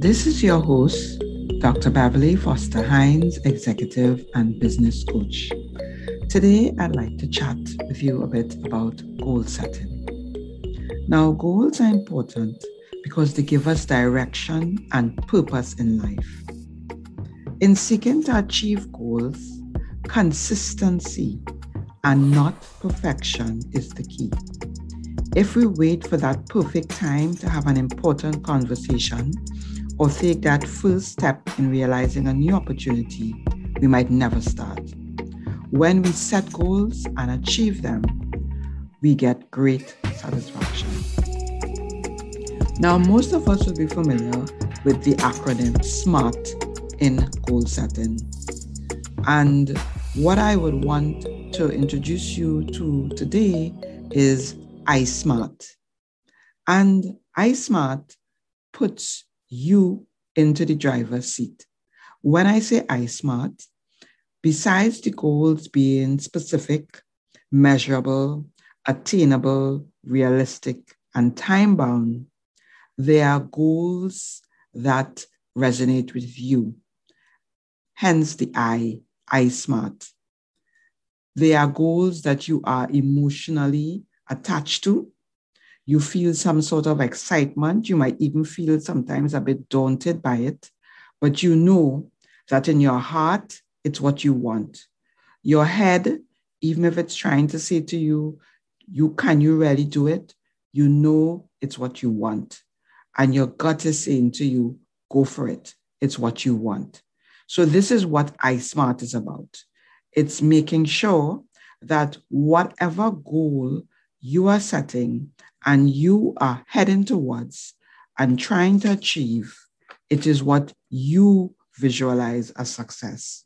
This is your host, Dr. Beverly Foster Hines, Executive and Business Coach. Today, I'd like to chat with you a bit about goal setting. Now, goals are important because they give us direction and purpose in life. In seeking to achieve goals, consistency and not perfection is the key. If we wait for that perfect time to have an important conversation or take that first step in realizing a new opportunity, we might never start. When we set goals and achieve them, we get great satisfaction. Now, most of us will be familiar with the acronym SMART in goal setting. And what I would want to introduce you to today is iSmart. And iSmart puts you into the driver's seat. When I say iSmart, besides the goals being specific, measurable, attainable, realistic, and time bound, they are goals that resonate with you. Hence the I, iSmart. They are goals that you are emotionally attached to you feel some sort of excitement. You might even feel sometimes a bit daunted by it, but you know that in your heart, it's what you want. Your head, even if it's trying to say to you, you can you really do it? You know it's what you want. And your gut is saying to you, go for it. It's what you want. So this is what iSmart is about. It's making sure that whatever goal you are setting and you are heading towards and trying to achieve, it is what you visualize as success.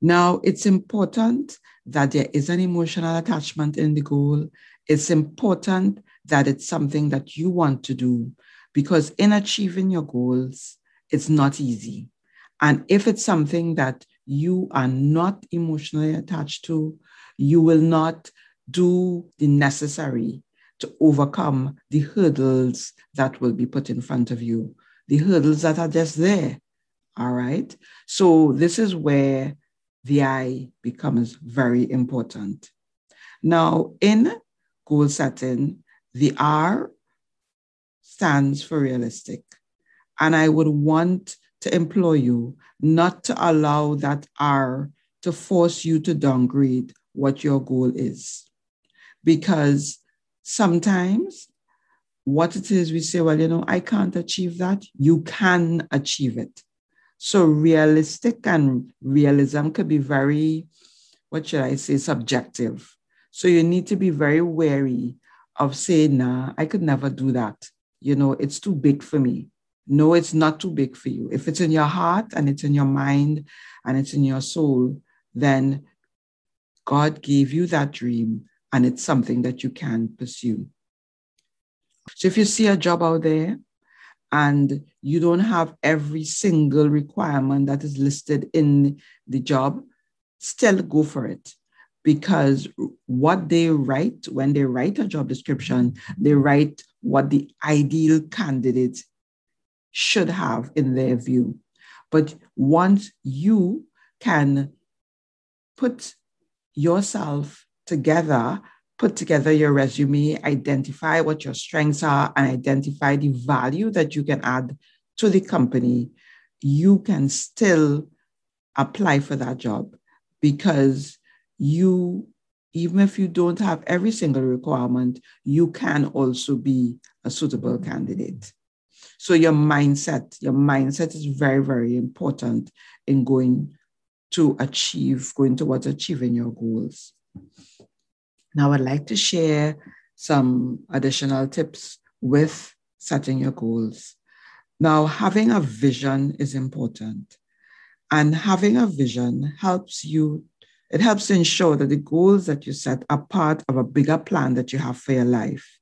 Now, it's important that there is an emotional attachment in the goal. It's important that it's something that you want to do because in achieving your goals, it's not easy. And if it's something that you are not emotionally attached to, you will not do the necessary to overcome the hurdles that will be put in front of you, the hurdles that are just there. All right. So, this is where the I becomes very important. Now, in goal setting, the R stands for realistic. And I would want to implore you not to allow that R to force you to downgrade what your goal is because sometimes what it is, we say, well, you know, I can't achieve that. You can achieve it. So realistic and realism could be very, what should I say, subjective. So you need to be very wary of saying, nah, I could never do that. You know, it's too big for me. No, it's not too big for you. If it's in your heart and it's in your mind and it's in your soul, then God gave you that dream and it's something that you can pursue. So if you see a job out there and you don't have every single requirement that is listed in the job, still go for it. Because what they write when they write a job description, they write what the ideal candidate should have in their view. But once you can put yourself together, put together your resume, identify what your strengths are, and identify the value that you can add to the company, you can still apply for that job because you, even if you don't have every single requirement, you can also be a suitable candidate. So your mindset, your mindset is very, very important in going to achieve, going towards achieving your goals. Now, I'd like to share some additional tips with setting your goals. Now, having a vision is important. And having a vision helps you, it helps ensure that the goals that you set are part of a bigger plan that you have for your life.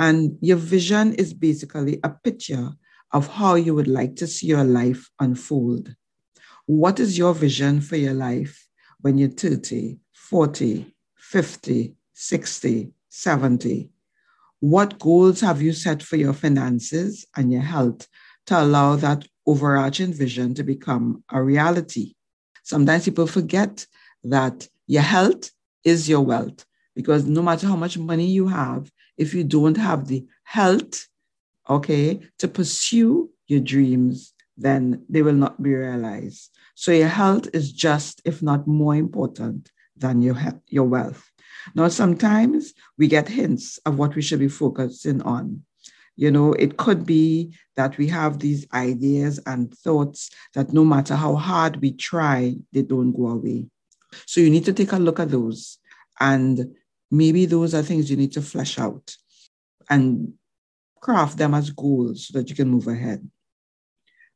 And your vision is basically a picture of how you would like to see your life unfold. What is your vision for your life when you're 30, 40, 50, 60, 70? What goals have you set for your finances and your health to allow that overarching vision to become a reality? Sometimes people forget that your health is your wealth because no matter how much money you have, if you don't have the health, okay, to pursue your dreams, then they will not be realized. So your health is just, if not more important than your, your wealth. Now, sometimes we get hints of what we should be focusing on. You know, it could be that we have these ideas and thoughts that no matter how hard we try, they don't go away. So you need to take a look at those. And maybe those are things you need to flesh out and craft them as goals so that you can move ahead.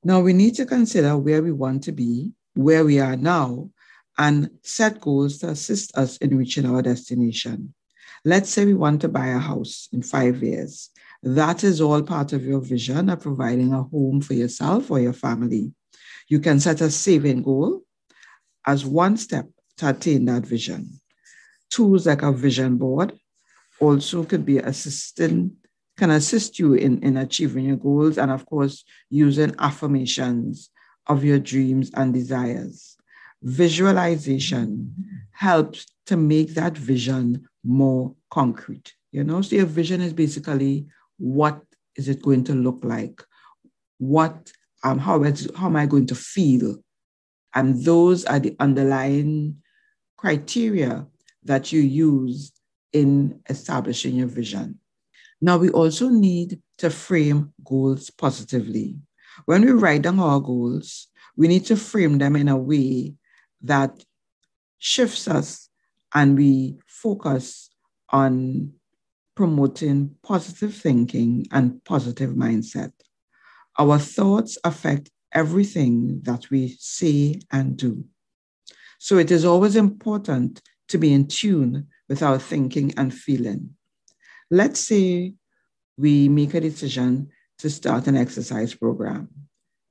Now, we need to consider where we want to be, where we are now, and set goals to assist us in reaching our destination. Let's say we want to buy a house in five years. That is all part of your vision of providing a home for yourself or your family. You can set a saving goal as one step to attain that vision. Tools like a vision board also could be assisting, can assist you in, in achieving your goals, and of course, using affirmations of your dreams and desires. Visualization helps to make that vision more concrete. You know, so your vision is basically what is it going to look like? What um, how, how am I going to feel? And those are the underlying criteria that you use in establishing your vision. Now, we also need to frame goals positively. When we write down our goals, we need to frame them in a way that shifts us and we focus on promoting positive thinking and positive mindset. Our thoughts affect everything that we say and do. So it is always important to be in tune with our thinking and feeling. Let's say we make a decision to start an exercise program.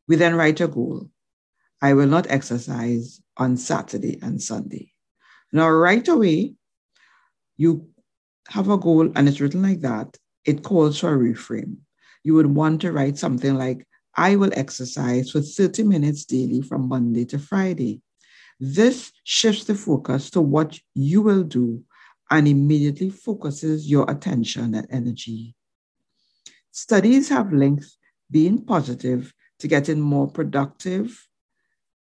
We then write a goal. I will not exercise on Saturday and Sunday. Now, right away, you have a goal and it's written like that. It calls for a reframe. You would want to write something like, I will exercise for 30 minutes daily from Monday to Friday. This shifts the focus to what you will do and immediately focuses your attention and energy. Studies have linked being positive to getting more productive,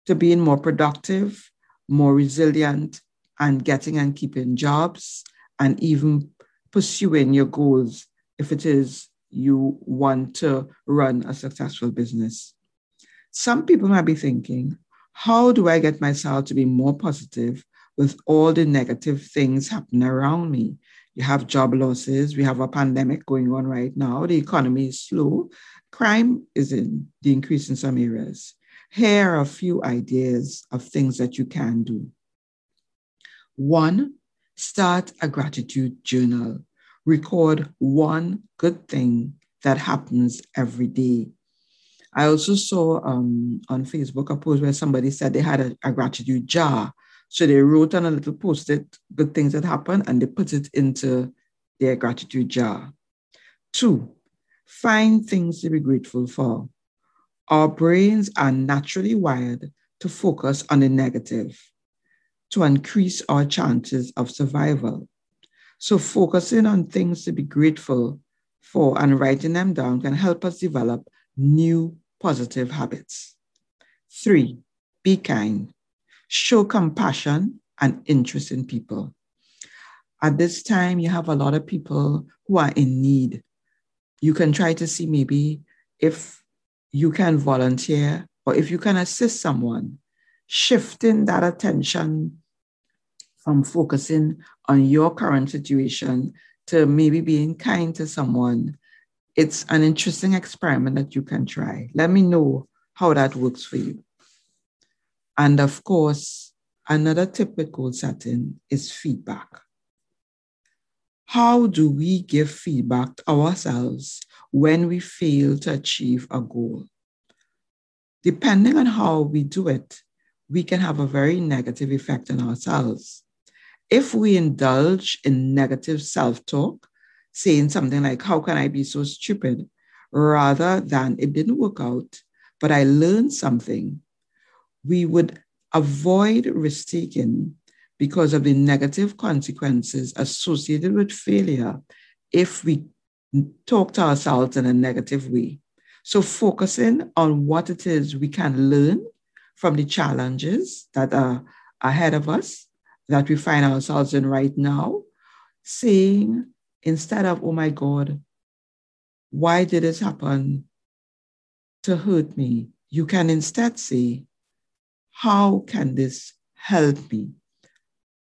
to being more productive, more resilient, and getting and keeping jobs, and even pursuing your goals if it is you want to run a successful business. Some people might be thinking, how do I get myself to be more positive with all the negative things happening around me? You have job losses, we have a pandemic going on right now, the economy is slow, crime is in the increase in some areas. Here are a few ideas of things that you can do. One, start a gratitude journal. Record one good thing that happens every day. I also saw um, on Facebook a post where somebody said they had a, a gratitude jar. So they wrote on a little post it good things that happened and they put it into their gratitude jar. Two, find things to be grateful for. Our brains are naturally wired to focus on the negative to increase our chances of survival. So, focusing on things to be grateful for and writing them down can help us develop new positive habits. Three, be kind. Show compassion and interest in people. At this time, you have a lot of people who are in need. You can try to see maybe if you can volunteer or if you can assist someone, shifting that attention from focusing on your current situation to maybe being kind to someone it's an interesting experiment that you can try. Let me know how that works for you. And of course, another typical setting is feedback. How do we give feedback to ourselves when we fail to achieve a goal? Depending on how we do it, we can have a very negative effect on ourselves. If we indulge in negative self talk, saying something like, How can I be so stupid? rather than it didn't work out, but I learned something, we would avoid risk taking because of the negative consequences associated with failure if we talk to ourselves in a negative way. So, focusing on what it is we can learn from the challenges that are ahead of us, that we find ourselves in right now, saying instead of, oh my God, why did this happen to hurt me? You can instead say, how can this help me?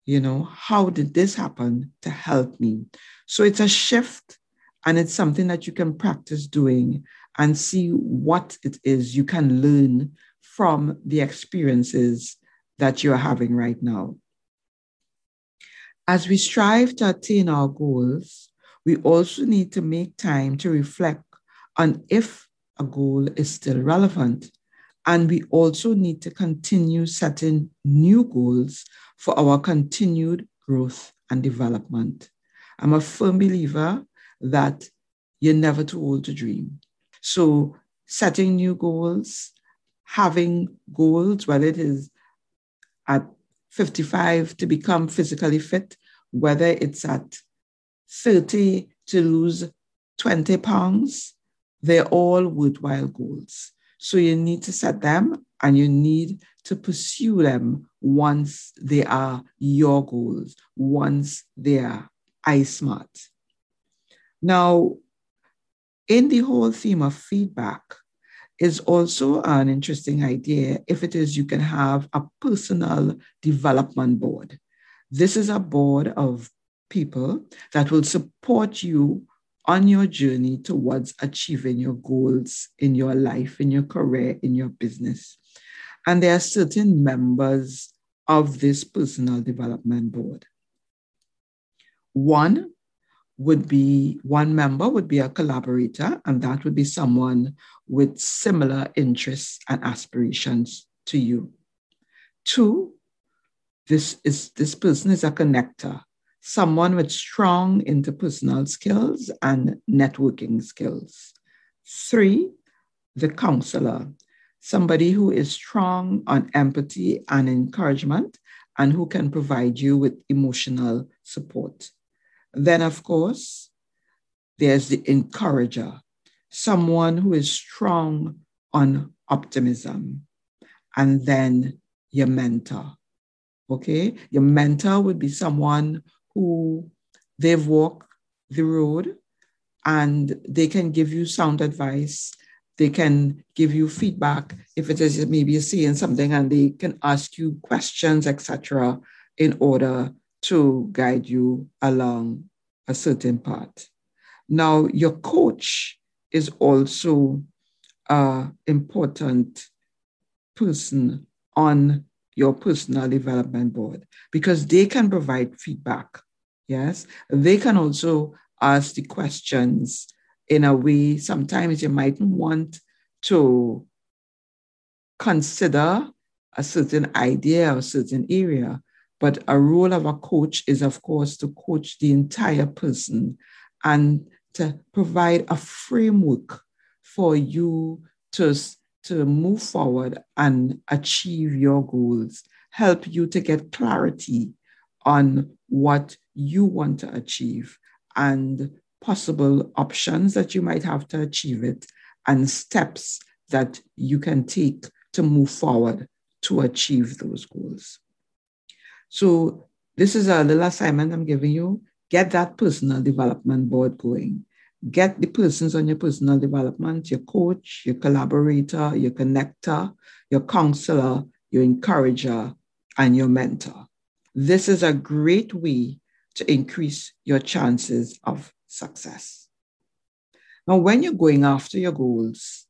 You know, how did this happen to help me? So it's a shift and it's something that you can practice doing and see what it is you can learn from the experiences that you're having right now. As we strive to attain our goals, we also need to make time to reflect on if a goal is still relevant. And we also need to continue setting new goals for our continued growth and development. I'm a firm believer that you're never too old to dream. So, setting new goals, having goals, whether it is at 55 to become physically fit, whether it's at 30 to lose 20 pounds, they're all worthwhile goals. So you need to set them and you need to pursue them once they are your goals, once they are iSmart. Now, in the whole theme of feedback, is also an interesting idea if it is you can have a personal development board. This is a board of people that will support you on your journey towards achieving your goals in your life, in your career, in your business. And there are certain members of this personal development board. One would be one member would be a collaborator, and that would be someone with similar interests and aspirations to you. Two, this is this person is a connector, someone with strong interpersonal skills and networking skills. Three, the counselor, somebody who is strong on empathy and encouragement and who can provide you with emotional support. Then, of course, there's the encourager, someone who is strong on optimism. And then your mentor. Okay? Your mentor would be someone who they've walked the road and they can give you sound advice. They can give you feedback if it is maybe you're seeing something and they can ask you questions, etc., in order to guide you along a certain path. Now, your coach is also an important person on your personal development board because they can provide feedback. Yes, they can also ask the questions in a way sometimes you might want to consider a certain idea or certain area but a role of a coach is, of course, to coach the entire person and to provide a framework for you to, to move forward and achieve your goals, help you to get clarity on what you want to achieve and possible options that you might have to achieve it and steps that you can take to move forward to achieve those goals. So this is uh, a little assignment I'm giving you. Get that personal development board going. Get the persons on your personal development, your coach, your collaborator, your connector, your counselor, your encourager, and your mentor. This is a great way to increase your chances of success. Now, when you're going after your goals,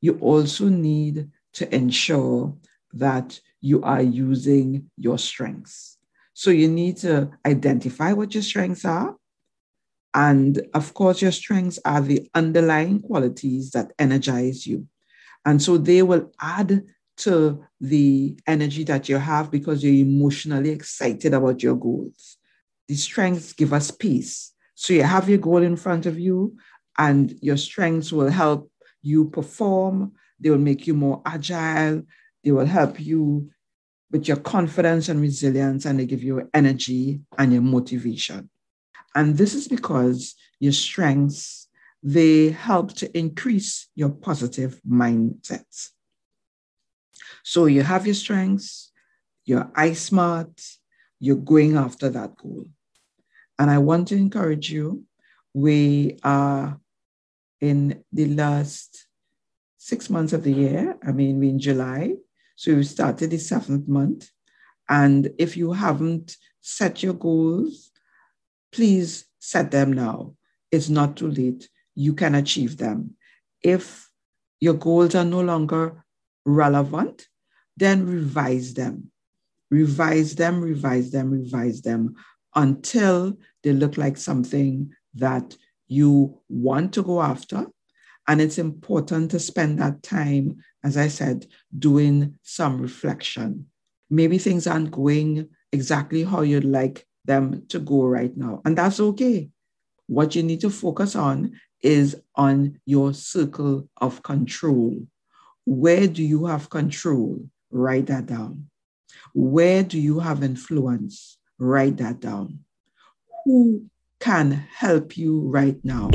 you also need to ensure that you are using your strengths. So you need to identify what your strengths are. And of course, your strengths are the underlying qualities that energize you. And so they will add to the energy that you have because you're emotionally excited about your goals. The strengths give us peace. So you have your goal in front of you, and your strengths will help you perform. They will make you more agile. They will help you with your confidence and resilience, and they give you energy and your motivation. And this is because your strengths, they help to increase your positive mindset. So you have your strengths, you're iSmart, you're going after that goal. And I want to encourage you. We are in the last six months of the year. I mean, we're in July. So we started the seventh month. And if you haven't set your goals, please set them now. It's not too late. You can achieve them. If your goals are no longer relevant, then revise them. Revise them, revise them, revise them until they look like something that you want to go after. And it's important to spend that time, as I said, doing some reflection. Maybe things aren't going exactly how you'd like them to go right now. And that's okay. What you need to focus on is on your circle of control. Where do you have control? Write that down. Where do you have influence? Write that down. Who can help you right now?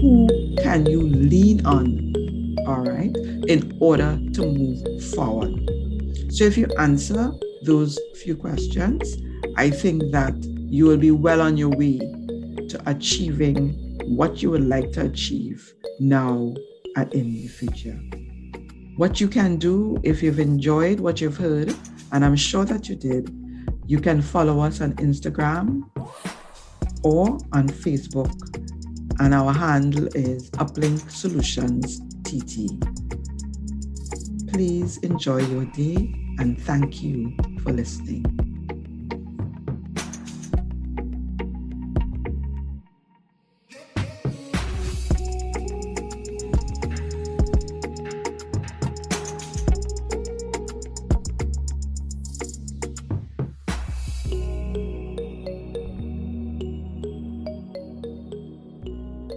Who can you lean on? All right, in order to move forward. So if you answer those few questions, I think that you will be well on your way to achieving what you would like to achieve now and in the future. What you can do if you've enjoyed what you've heard, and I'm sure that you did, you can follow us on Instagram or on Facebook, and our handle is Uplink Solutions Please enjoy your day and thank you for listening.